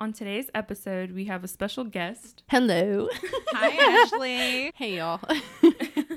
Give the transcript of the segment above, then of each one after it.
On today's episode, we have a special guest. Hello. Hi, Ashley. hey, y'all.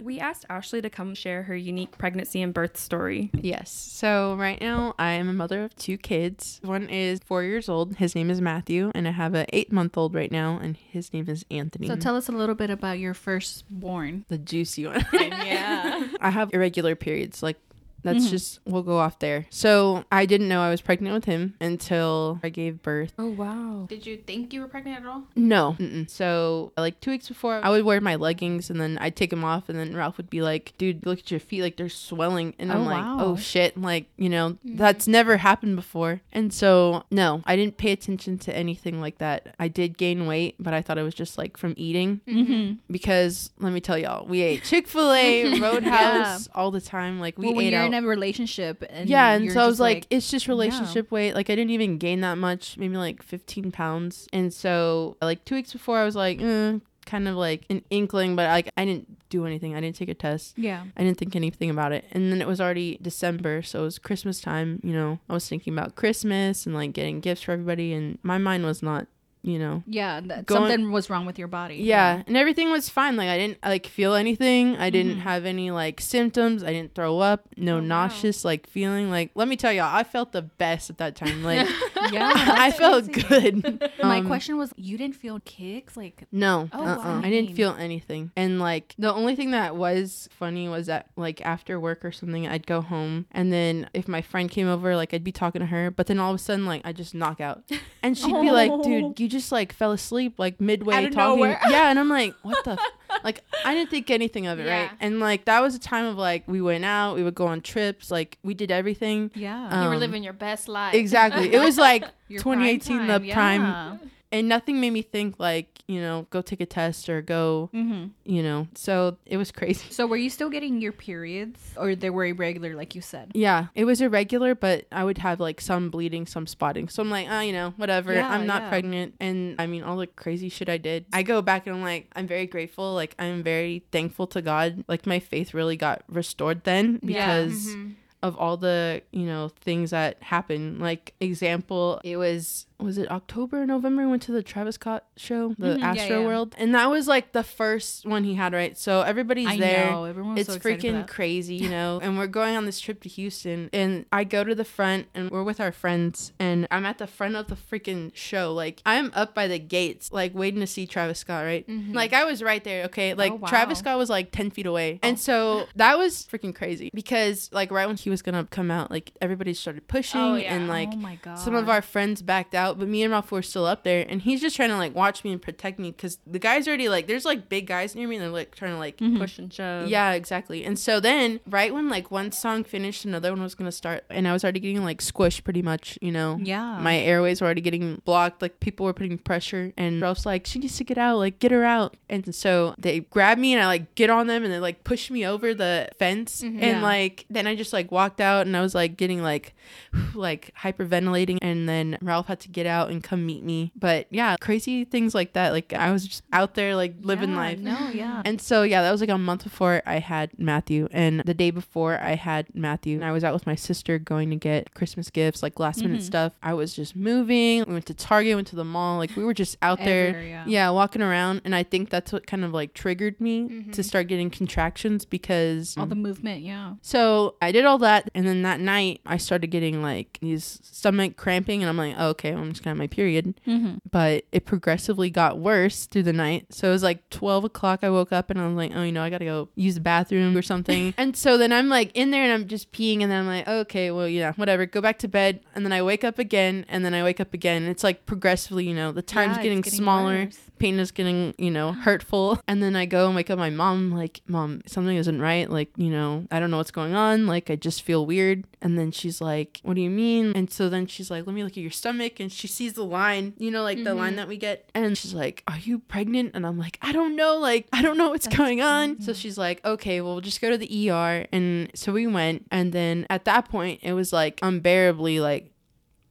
We asked Ashley to come share her unique pregnancy and birth story. yes. So, right now, I am a mother of two kids. One is four years old. His name is Matthew. And I have an eight month old right now. And his name is Anthony. So tell us a little bit about your firstborn. the juicy one. yeah. I have irregular periods. Like, that's Mhm. just, we'll go off there. So, I didn't know I was pregnant with him until I gave birth. Oh, wow. Did you think you were pregnant at all? No. Mm-mm. So, like two weeks before, I would wear my leggings and then I'd take them off. And then Ralph would be like, dude, look at your feet. Like they're swelling. And I'm Oh, like, wow. oh shit. Like, you know, that's never happened before. And so, no, I didn't pay attention to anything like that. I did gain weight, but I thought it was just like from eating. Mm-hmm. Because let me tell y'all, we ate Chick fil A, Roadhouse all the time. Like, we well, ate you're out. In a relationship and yeah, and so I was just like, it's just relationship weight. Like I didn't even gain that much, maybe like 15 pounds. And so like two weeks before, I was like, eh, kind of like an inkling, but like I didn't do anything. I didn't take a test. yeah. I didn't think anything about it. And then it was already December, so it was Christmas time. You know, I was thinking about Christmas and like getting gifts for everybody, and my mind was not, you know, Yeah, that Going- something was wrong with your body. yeah, and everything was fine. Like I didn't like feel anything. I didn't Mhm. have any like symptoms. I didn't throw up. No Oh, wow. nauseous like feeling. Like let me tell y'all, I felt the best at that time. Like yeah. I felt good. My Um, question was, you didn't feel kicks? Like, No, Oh, uh-uh. wow. I didn't feel anything. And like the only thing that was funny was that like after work or something, I'd go home and then if my friend came over, like I'd be talking to her, but then all of a sudden like I just knock out, and she'd be like, Oh. "Dude, you just like fell asleep like midway Out of talking." nowhere. Yeah, and I'm like, "What the?" F-? Like I didn't think anything of it, Yeah. right? And like that was a time of like we went out, we would go on trips, like we did everything. yeah. you were Um, living your best life. Exactly. It was like Your 2018, the time, prime, yeah. And nothing made me think like you know go take a test or go Mhm. you know so it was crazy So were you still getting your periods, or they were irregular, like you said? yeah it was irregular but i would have like some bleeding some spotting so i'm like oh you know whatever Yeah, i'm not yeah. pregnant and i mean all the crazy shit i did i go back and i'm like i'm very grateful like i'm very thankful to god like my faith really got restored then Yeah. because Mhm. of all the you know things that happened like example it was was it october or november we went to the travis scott show the Mhm, astro yeah. world and that was like the first one he had right so everybody's I there know everyone was it's so freaking crazy, you know. and we're going on this trip to Houston, and I go to the front, and we're with our friends, and I'm at the front of the freaking show. Like I'm up by the gates, like waiting to see Travis Scott. Right, Mhm. like I was right there. Okay, like Oh, wow. Travis Scott was like ten feet away, and so that was freaking crazy because like right when he was gonna come out, like everybody started pushing, Oh, yeah. and like oh some of our friends backed out, but me and Ralph were still up there, and he's just trying to like watch me and protect me because the guys already like there's like big guys near me, and they're like trying to like Mhm. Push and shove. yeah, exactly. And so then, right when like one song finished, another one was gonna start, and I was already getting like squished pretty much, you know. yeah, My airways were already getting blocked, like people were putting pressure, and Ralph's like, she needs to get out, like get her out. And so they grab me, and I like get on them, and they like push me over the fence, Mhm. and Yeah. like then I just like walked out, and I was like getting like like hyperventilating, and then Ralph had to get out and come meet me. But yeah, crazy things like that. Like I was just out there like living Yeah, life. No, yeah, And so yeah, that was like a month before I had Matthew, and the day before I had Matthew, and I was out with my sister going to get Christmas gifts, like last minute Mhm. stuff. I was just moving. We went to Target, went to the mall, like we were just out there. Everywhere, yeah. Yeah, walking around, and I think that's what kind of like triggered me Mhm. to start getting contractions because all the movement, yeah. so I did all that, and then that night I started getting like these stomach cramping, and I'm like, oh, okay, I'm just gonna have my period Mm-hmm. but it progressively got worse through the night. So it was like 12 o'clock. I woke up and I was like, oh, you know, I got to go use the bathroom or something. and so then I'm like in there and I'm just peeing. And then I'm like, okay, well, yeah, whatever. Go back to bed. And then I wake up again. And then I wake up again. It's like progressively, you know, the time's Yeah, getting, getting smaller. worse. Pain is getting, you know, hurtful. And then I go and wake up my mom, like, mom, something isn't right. Like, you know, I don't know what's going on. Like, I just feel weird. And then she's like, what do you mean? And so then she's like, let me look at your stomach. And she sees the line, you know, like the line that we get. And she's like, are you pregnant? And I'm like, I don't know. Like, I don't know what's That's going on. So she's like, okay, well, we'll just go to the ER. And so we went. And then at that point, it was like unbearably, like,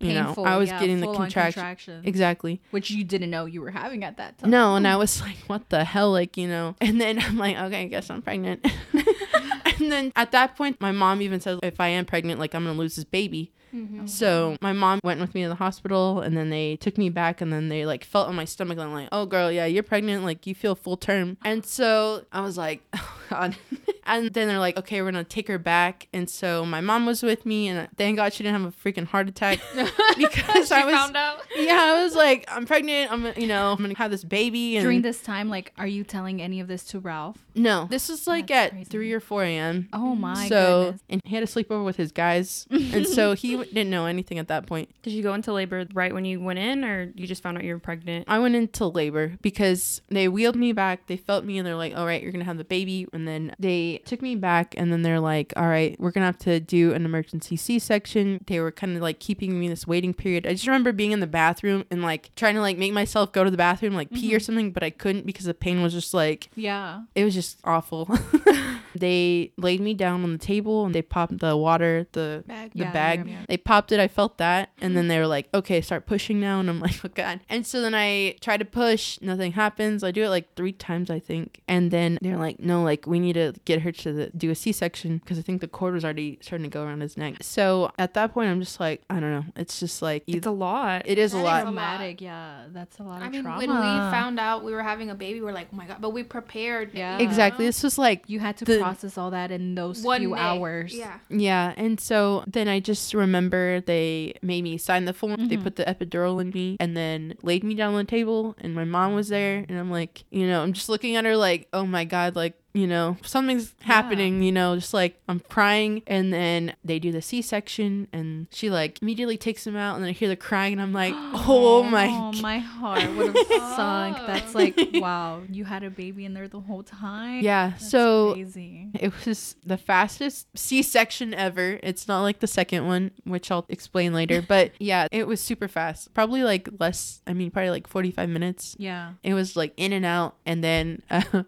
you Painful, know, I was yeah, getting the full-on contraction. Exactly. which you didn't know you were having at that time. No, and I was like, what the hell? Like, you know. And then I'm like, okay, I guess I'm pregnant. and then at that point, my mom even said, if I am pregnant, like I'm gonna lose this baby. Mm-hmm. So my mom went with me to the hospital and then they took me back and then they like felt on my stomach and I'm like, oh girl, yeah, you're pregnant, like you feel full term. And so I was like, oh god. and then they're like, okay, we're gonna take her back. And so my mom was with me and thank God she didn't have a freaking heart attack because I was out. yeah, I was like, I'm pregnant. I'm you know I'm gonna have this baby. And During this time, like, are you telling any of this to Ralph? no, this was like That's at crazy. three or four a.m. Oh my so goodness. and he had a sleepover with his guys, and so he w- didn't know anything at that point. Did you go into labor right when you went in, or you just found out you were pregnant? I went into labor because they wheeled me back. They felt me and they're like, all right, you're going to have the baby. And then they took me back and then they're like, all right, we're going to have to do an emergency C section. They were kind of like keeping me in this waiting period. I just remember being in the bathroom and like trying to like make myself go to the bathroom, like pee or mm-hmm. something, but I couldn't because the pain was just like, Yeah. it was just awful. they laid me down on the table and they popped the water, the Bag. the Yeah, bag. yeah. They popped it. I felt that. And then mm-hmm. they were like, okay, start pushing now. And I'm like, oh God. And so then I try to push. Nothing happens. I do it like three times, I think. And then they're like, no, like we need to get her to the, do a C section because I think the cord was already starting to go around his neck. So at that point, I'm just like, I don't know. It's just like, you, It's a lot. it is a lot. a lot. Traumatic. Yeah. That's a lot of I mean, trauma. when we found out we were having a baby, we are like, oh my god! But we prepared. Yeah. exactly. This was like, you had to the- process all that in those One few day. hours. Yeah. Yeah, and so then I just remember they made me sign the form. They Mhm. put the epidural in me and then laid me down on the table and my mom was there and I'm like, you know, I'm just looking at her like, "Oh my god, like you know, something's happening, you know, just like I'm crying. And then they do the C section and she like immediately takes him out. And then I hear the crying and I'm like, oh my. Oh, my heart would have sunk. That's like, wow, you had a baby in there the whole time. Yeah. That's so crazy. It was the fastest C section ever. It's not like the second one, which I'll explain later. But yeah, it was super fast. Probably like less, I mean, probably like 45 minutes. Yeah. It was like in and out. And then uh,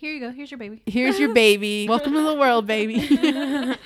Here you go. Here's your baby. here's your baby. Welcome to the world, baby.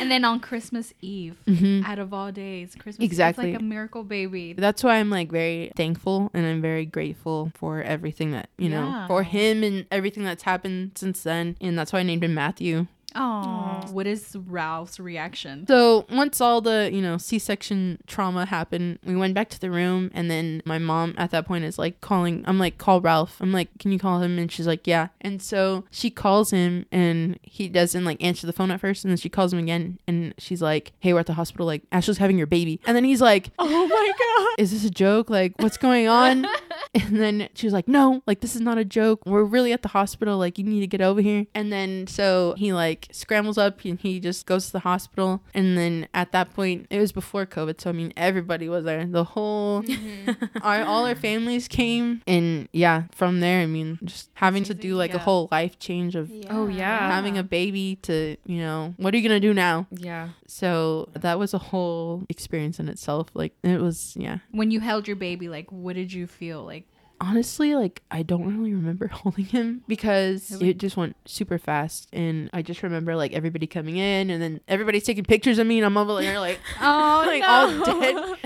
And then on Christmas Eve, Mhm. out of all days, Christmas Exactly. Like a miracle baby. That's why I'm like very thankful and I'm very grateful for everything that, you know, for him and everything that's happened since then. And that's why I named him Matthew. Oh, what is Ralph's reaction? So once all the, you know, C-section trauma happened, we went back to the room and then my mom at that point is like calling, I'm like, call Ralph. I'm like, can you call him? And she's like, yeah. And so she calls him and he doesn't like answer the phone at first. And then she calls him again and she's like, hey, we're at the hospital. Like Ashley's having your baby. And then he's like, oh my God, is this a joke? Like what's going on? And then she was like, No, like this is not a joke. We're really at the hospital. Like you need to get over here. And then so he like scrambles up and he just goes to the hospital. And then at that point, it was before COVID. So I mean, everybody was there. The whole, mm-hmm. our all our families came. And yeah, from there, I mean, just having to do like a whole life change of Oh, yeah. having a baby to, you know, what are you gonna do now? Yeah. So that was a whole experience in itself. Like it was, yeah. When you held your baby, like, what did you feel? Like, honestly like i don't really remember holding him because Really? it just went super fast. And i just remember like everybody coming in and then everybody's taking pictures of me and i'm over there like oh, like all dead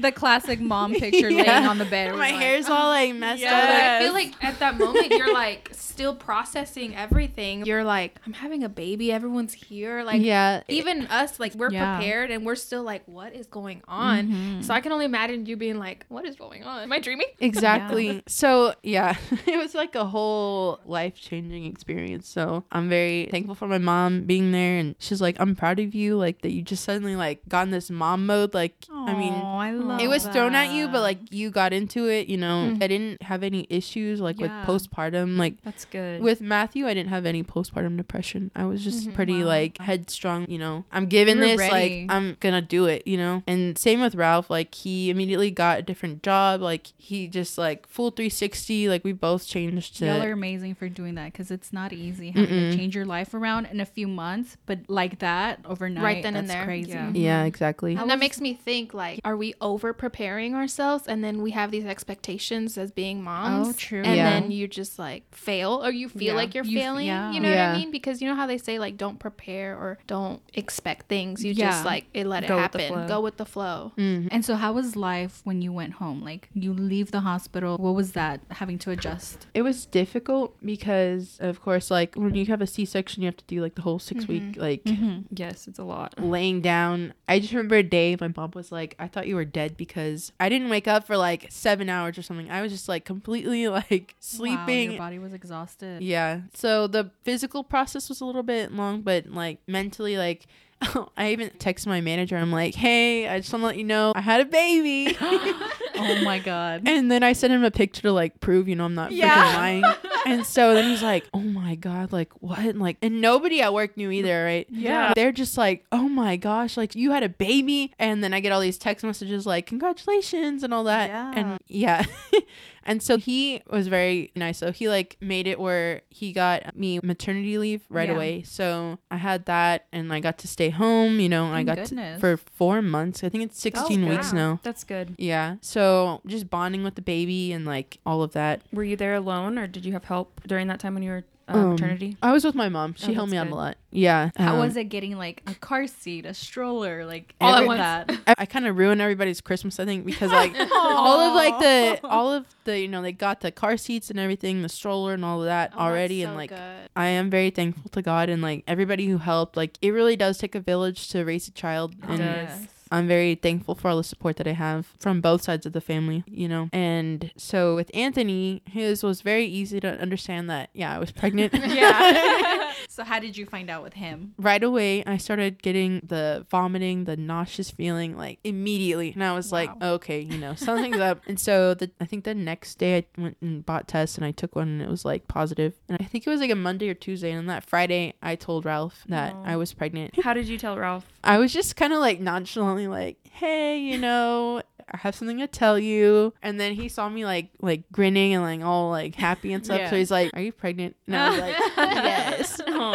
the classic mom picture Yeah. laying on the bed. my like, hair's all like messed But up I feel like at that moment you're like still processing everything. You're like, I'm having a baby. Everyone's here. Like, yeah even us, like we're Yeah. prepared and we're still like, what is going on? Mhm. So I can only imagine you being like, what is going on? Am I dreaming? exactly so yeah it was like a whole life-changing experience so i'm very thankful for my mom being there and she's like i'm proud of you like that you just suddenly like got in this mom mode like i mean I love it was thrown at you, but like you got into it, you know. Mm-hmm. I didn't have any issues like Yeah. with postpartum. Like That's good. with Matthew, I didn't have any postpartum depression. I was just mm-hmm. pretty Wow. like headstrong, you know. I'm giving You were this, ready. like I'm gonna do it, you know. And same with Ralph, like he immediately got a different job. Like he just like full 360. Like we both changed to. Y'all are amazing for doing that because it's not easy having Mm-mm. to change your life around in a few months, but like that overnight, Right then and there. crazy. Yeah. yeah, exactly. And that makes me think like, are we over preparing ourselves and then we have these expectations as being moms. Oh, true. And Yeah. then you just like fail or you feel Yeah. like you're You f- failing. yeah. You know what I mean? Because you know how they say like don't prepare or don't expect things. You Yeah. just like it let Go it with happen. flow. Go with the flow. Mhm. And so, how was life when you went home? Like, you leave the hospital. What was that having to adjust? It was difficult because, of course, like when you have a C-section, you have to do like the whole 6 week like Mm-hmm. Yes, it's a lot. laying down. I just remember a day my mom was like, "I thought you were dead because I didn't wake up for like seven hours or something. I was just like completely like sleeping." Wow, your body was exhausted. yeah. So the physical process was a little bit long, but like mentally, like. I even texted my manager. I'm like, "Hey, I just want to let you know I had a baby." oh my god. And then I sent him a picture to like prove, you know, I'm not Yeah. freaking lying. and so then he's like, "Oh my god, like what?" And like, and nobody at work knew either, right? Yeah. They're just like, "Oh my gosh, like you had a baby," and then I get all these text messages like, "Congratulations" and all that. Yeah. And yeah. And so he was very nice. So he like made it where he got me maternity leave right Yeah. away. So I had that and I got to stay home, you know, I got to for 4 months. I think it's 16 Oh, weeks now. That's good. Yeah. So just bonding with the baby and like all of that. Were you there alone, or did you have help during that time when you were uh, Um, maternity? I was with my mom. She Oh, helped that's me out a lot. Yeah. How um, was it getting like a car seat, a stroller, like All at every- that? I, I kind of ruined everybody's Christmas, I think, because like all of like the all of the you know they got the car seats and everything, the stroller and all of that Oh, already, so and like good. I am very thankful to God and like everybody who helped. Like it really does take a village to raise a child, It and does. I'm very thankful for all the support that I have from both sides of the family, you know. And so with Anthony, his was very easy to understand that yeah, I was pregnant. yeah. so how did you find out with him? right away I started getting the vomiting, the nauseous feeling like immediately. And I was like, okay, you know, something's up. And so the I think the next day I went and bought tests and I took one and it was like positive. And I think it was like a Monday or Tuesday and on that Friday I told Ralph that Aw. I was pregnant. How did you tell Ralph? I was just kind of like nonchalantly like, "Hey, you know, I have something to tell you." And then he saw me like like grinning and like all like happy and stuff. Yeah. So he's like, "Are you pregnant?" And I was like, "Yes." Aw.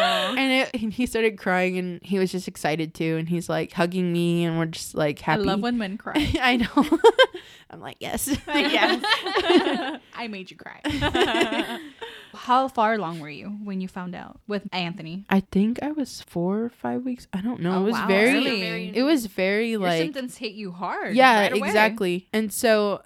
And, it, and he started crying and he was just excited too and he's like hugging me and we're just like happy. I love when men cry. I know. I'm like, "Yes." yes. I made you cry. How far along were you when you found out with Anthony? I think I was 4 or 5 weeks. I don't know. Oh, it was wow, very early. it was very Your like symptoms hit you hard. Yeah, right away. exactly. And so,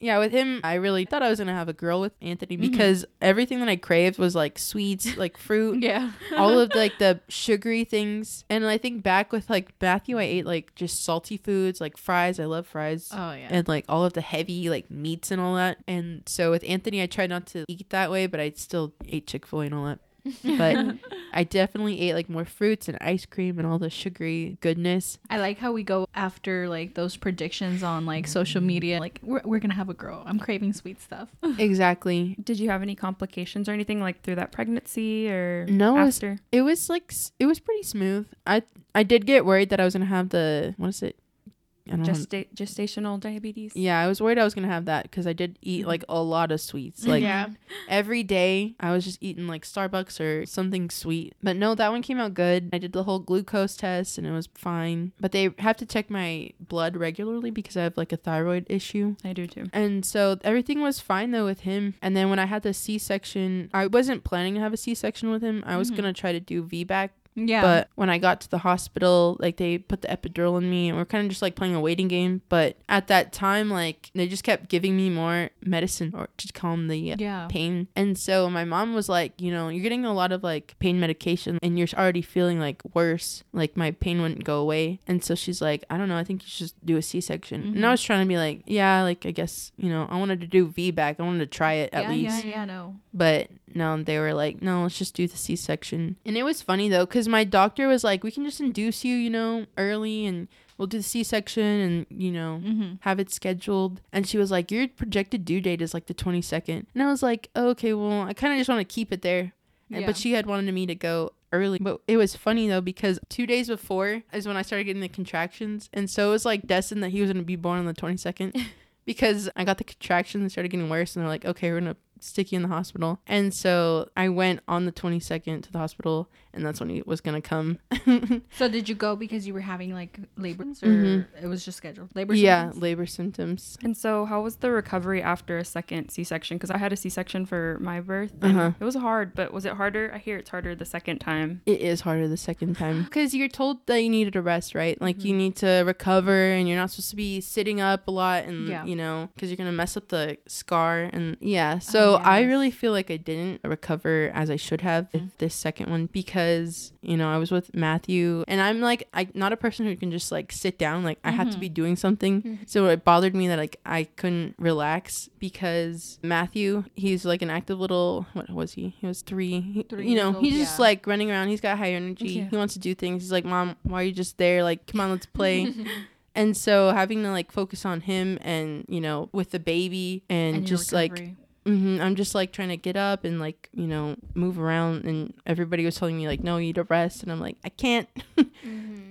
yeah, with him, I really thought I was gonna have a girl with Anthony Mhm. because everything that I craved was like sweets, like fruit, Yeah. all of like the sugary things. And I think back with like Matthew, I ate like just salty foods, like fries. I love fries. Oh yeah. And like all of the heavy like meats and all that. And so with Anthony, I tried not to eat that way, but I still ate Chick fil A and all that. But I definitely ate like more fruits and ice cream and all the sugary goodness. I like how we go after like those predictions on like social media. Like we're, we're gonna have a girl. I'm craving sweet stuff. Exactly. Did you have any complications or anything like through that pregnancy or No, it was- after? It was like it was pretty smooth. I I did get worried that I was gonna have the what is it? I don't know. Gesta- gestational diabetes? yeah, I was worried I was gonna have that because I did eat like a lot of sweets. Like yeah. every day, I was just eating like Starbucks or something sweet. But no, that one came out good. I did the whole glucose test and it was fine. But they have to check my blood regularly because I have like a thyroid issue. I do too. And so everything was fine though with him. And then when I had the C section, I wasn't planning to have a C section with him. I was Mhm. gonna try to do VBAC Yeah. But when I got to the hospital, like they put the epidural in me and we're kind of just like playing a waiting game. But at that time, like they just kept giving me more medicine or to calm the uh, yeah. pain. And so my mom was like, you know, you're getting a lot of like pain medication and you're already feeling like worse. Like my pain wouldn't go away. And so she's like, I don't know, I think you should just do a C section. And I Mhm. was trying to be like, yeah, like I guess, you know, I wanted to do VBAC. I wanted to try it at yeah, least. Yeah, yeah, no. But no, they were like, no, let's just do the C section. And it was funny though, because my doctor was like, we can just induce you, you know, early and we'll do the C section and, you know, Mm-hmm. have it scheduled. And she was like, your projected due date is like the 22nd. And I was like, oh, okay, well, I kind of just want to keep it there. And- Yeah. But she had wanted me to go early. But it was funny though, because two days before is when I started getting the contractions. And so it was like destined that he was going to be born on the 22nd. Because I got the contractions and started getting worse, and they're like, okay, we're gonna sticky in the hospital. And so I went on the 22nd to the hospital, and that's when he was gonna come. So did you go because you were having like labor or Mhm. it was just scheduled? Labor yeah, symptoms? labor symptoms. And so, how was the recovery after a second C section? Because I had a C section for my birth. and Uh-huh. It was hard, but was it harder? I hear it's harder the second time. It is harder the second time because you're told that you needed a rest, right? Like you need to recover, and you're not supposed to be sitting up a lot, and Yeah. you know, because you're gonna mess up the scar, and yeah. So I yes. really feel like I didn't recover as I should have with mm. this second one because you know I was with Matthew, and I'm like I not a person who can just like sit down. Like I have to be mm-hmm. doing something. Mm-hmm. So it bothered me that like I couldn't relax because Matthew, he's like an active little what was he? He was three. He- Three you know, he's just like running around. He's got high energy. Yeah. He wants to do things. He's like, Mom, why are you just there? Like, come on, let's play. and so having to like focus on him and you know with the baby and, And just like recovery. hmm I'm just like trying to get up and like you know move around and everybody was telling me like no you need to rest and I'm like I can't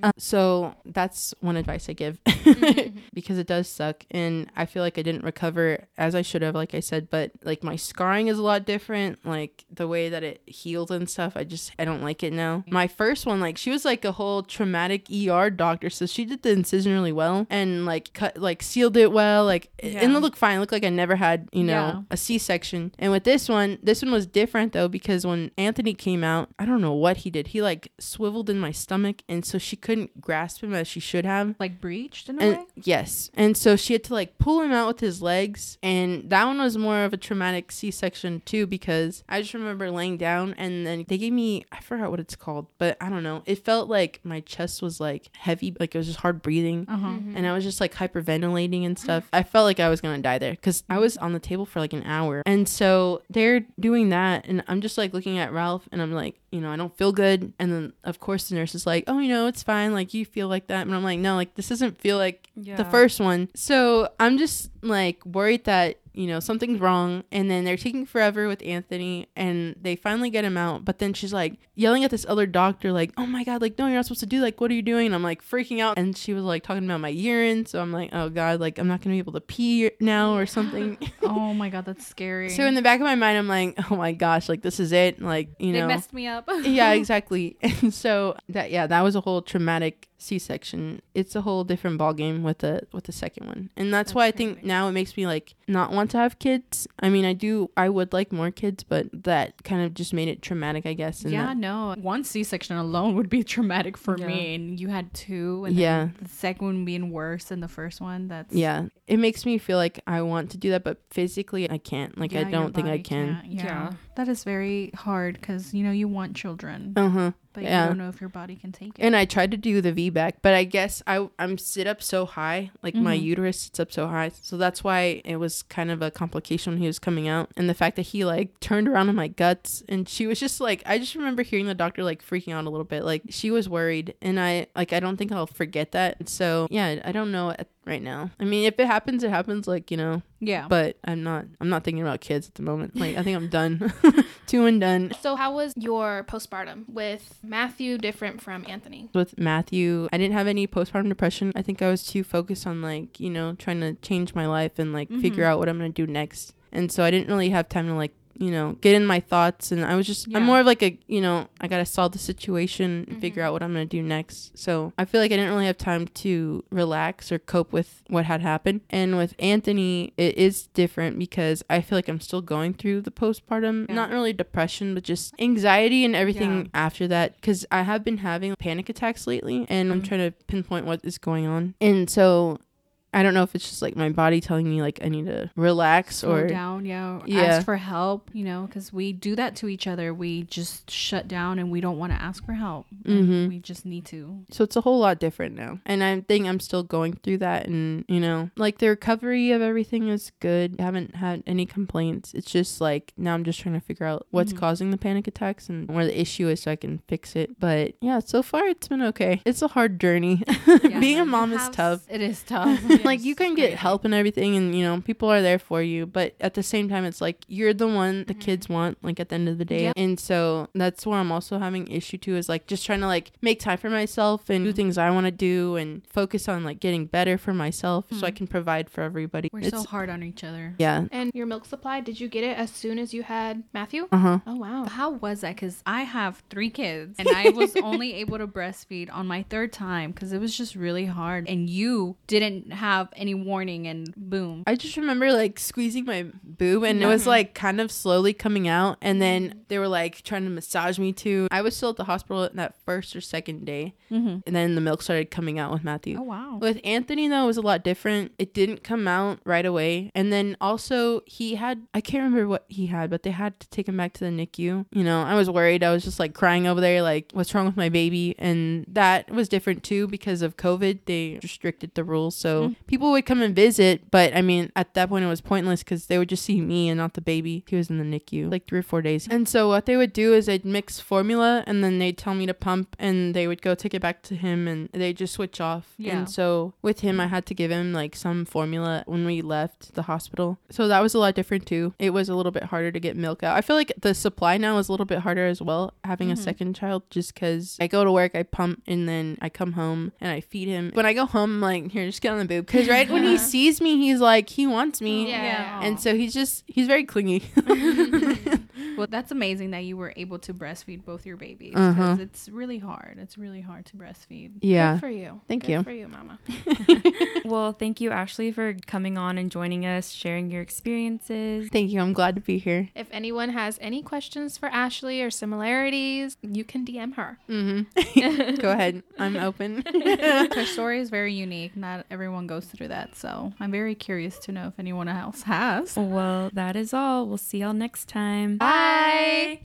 Uh, so that's one advice I give because it does suck and I feel like I didn't recover as I should have like I said but like my scarring is a lot different like the way that it healed and stuff I just I don't like it now my first one like she was like a whole traumatic ER doctor so she did the incision really well and like cut like sealed it well like it- and Yeah. it looked fine it looked like I never had you know Yeah. a C-section and with this one this one was different though because when Anthony came out I don't know what he did he like swiveled in my stomach and so she couldn't grasp him as she should have like breached in a and way. yes and so she had to like pull him out with his legs and that one was more of a traumatic c-section too because i just remember laying down and then they gave me i forgot what it's called but i don't know it felt like my chest was like heavy like it was just hard breathing Uh huh. and I was just like hyperventilating and stuff. I felt like I was gonna die there because I was on the table for like an hour. And so they're doing that, and I'm just like looking at Ralph, and I'm like, you know, I don't feel good. And then of course the nurse is like, oh, you know, it's fine. Like you feel like that, and I'm like, no, like this doesn't feel like Yeah. the first one. So I'm just like worried that you know something's wrong and then they're taking forever with anthony and they finally get him out but then she's like yelling at this other doctor like oh my god like no you're not supposed to do like what are you doing and i'm like freaking out and she was like talking about my urine so i'm like oh god like i'm not gonna be able to pee now or something Oh my god, that's scary. so in the back of my mind i'm like oh my gosh like this is it like you know they know messed me up. yeah, exactly. And so that yeah, that was a whole traumatic C-section. It's a whole different ball game with the with the second one. And that's, That's why I think crazy. now it makes me like not want to have kids. I mean, I do I would like more kids, but that kind of just made it traumatic, I guess. and yeah, that- no. One C section alone would be traumatic for Yeah. me, and you had two, and Yeah. the second one being worse than the first one. That's yeah. It makes me feel like I want to do that, but physically I can't. Like Yeah, I don't think I can. Yeah. Yeah. that is very hard because you know you want children, Uh-huh. But yeah. you don't know if your body can take it. And I tried to do the VBAC, but I guess I I'm sit up so high, like my Mhm. uterus sits up so high, so that's why it was kind of a complication when he was coming out, and the fact that he like turned around in my guts, and she was just like, I just remember hearing the doctor like freaking out a little bit, like she was worried, and I like I don't think I'll forget that. So yeah, I don't know at, right now. I mean, if it happens, it happens, like you know, yeah, but I'm not I'm not thinking about kids at the moment. Like I think I'm done, two and done. So how was your postpartum with Matthew different from Anthony? with Matthew, I didn't have any postpartum depression. I think I was too focused on like, you know, trying to change my life and like figure Mhm. out what I'm to do next. And so I didn't really have time to like, you know, get in my thoughts and I was just Yeah. I'm more of like a, you know, I got to solve the situation and figure out what I'm going to do next. So, I feel like I didn't really have time to relax or cope with what had happened. And with Anthony, it is different because I feel like I'm still going through the postpartum, Yeah. not really depression, but just anxiety and everything Yeah. after that cuz I have been having panic attacks lately and I'm Mhm. trying to pinpoint what is going on. And so I don't know if it's just like my body telling me like I need to relax slow or down, yeah, or Yeah. ask for help. You know, because we do that to each other. We just shut down and we don't want to ask for help. Mhm. We just need to. So it's a whole lot different now. And I think I'm still going through that. And, you know, like the recovery of everything is good. I haven't had any complaints. It's just like now I'm just trying to figure out what's Mhm. causing the panic attacks and where the issue is so I can fix it. But yeah, so far it's been okay. It's a hard journey. Being a mom is tough. It is tough. like you can get help and everything and you know people are there for you but at the same time it's like you're the one the mm-hmm. kids want like at the end of the day Yep. and so that's where i'm also having issue too is like just trying to like make time for myself and do mm-hmm. things i want to do and focus on like getting better for myself so i mm-hmm. can provide for everybody We're It's- so hard on each other. yeah And your milk supply, did you get it as soon as you had Matthew? uh-huh Oh wow. How was that? Because I have three kids and I was only able to breastfeed on my third time because it was just really hard. And you didn't have any warning and boom. I just remember like squeezing my boob and it was uh-huh. like kind of slowly coming out and then mm-hmm. they were like trying to massage me too. I was still at the hospital that first or second day Mm-hmm. and then the milk started coming out with Matthew. Oh, wow. With Anthony though it was a lot different. It didn't come out right away. And then also he had I can't remember what he had, but they had to take him back to the NICU. You know, I was worried. I was just like crying over there like what's wrong with my baby? And that was different too because of COVID. They restricted the rules. So mm-hmm. People would come and visit, but I mean at that point it was pointless cuz they would just see me and not the baby. He was in the NICU like 3 or 4 days. And so what they would do is they'd mix formula and then they'd tell me to pump and they would go take it back to him and they just switch off. Yeah. And so with him, I had to give him like some formula when we left the hospital. So that was a lot different too. It was a little bit harder to get milk out. I feel like the supply now is a little bit harder as well, having a mm-hmm. second child, just because I go to work, I pump, and then I come home and I feed him. When I go home, I'm like, here, just get on the boob. Because right when he sees me, he's like, he wants me. Yeah. And so he's just, he's very clingy. Well, that's amazing that you were able to breastfeed both your babies because Uh-huh. it's really hard. It's really hard to breastfeed. yeah. Good for you. Thank Good you. for you, Mama. Well, thank you, Ashley, for coming on and joining us, sharing your experiences. Thank you. I'm glad to be here. If anyone has any questions for Ashley or similarities, you can DM her. Mm-hmm. go ahead. I'm open. Her story is very unique. Not everyone goes through that. So I'm very curious to know if anyone else has. Well, that is all. We'll see y'all next time. Bye.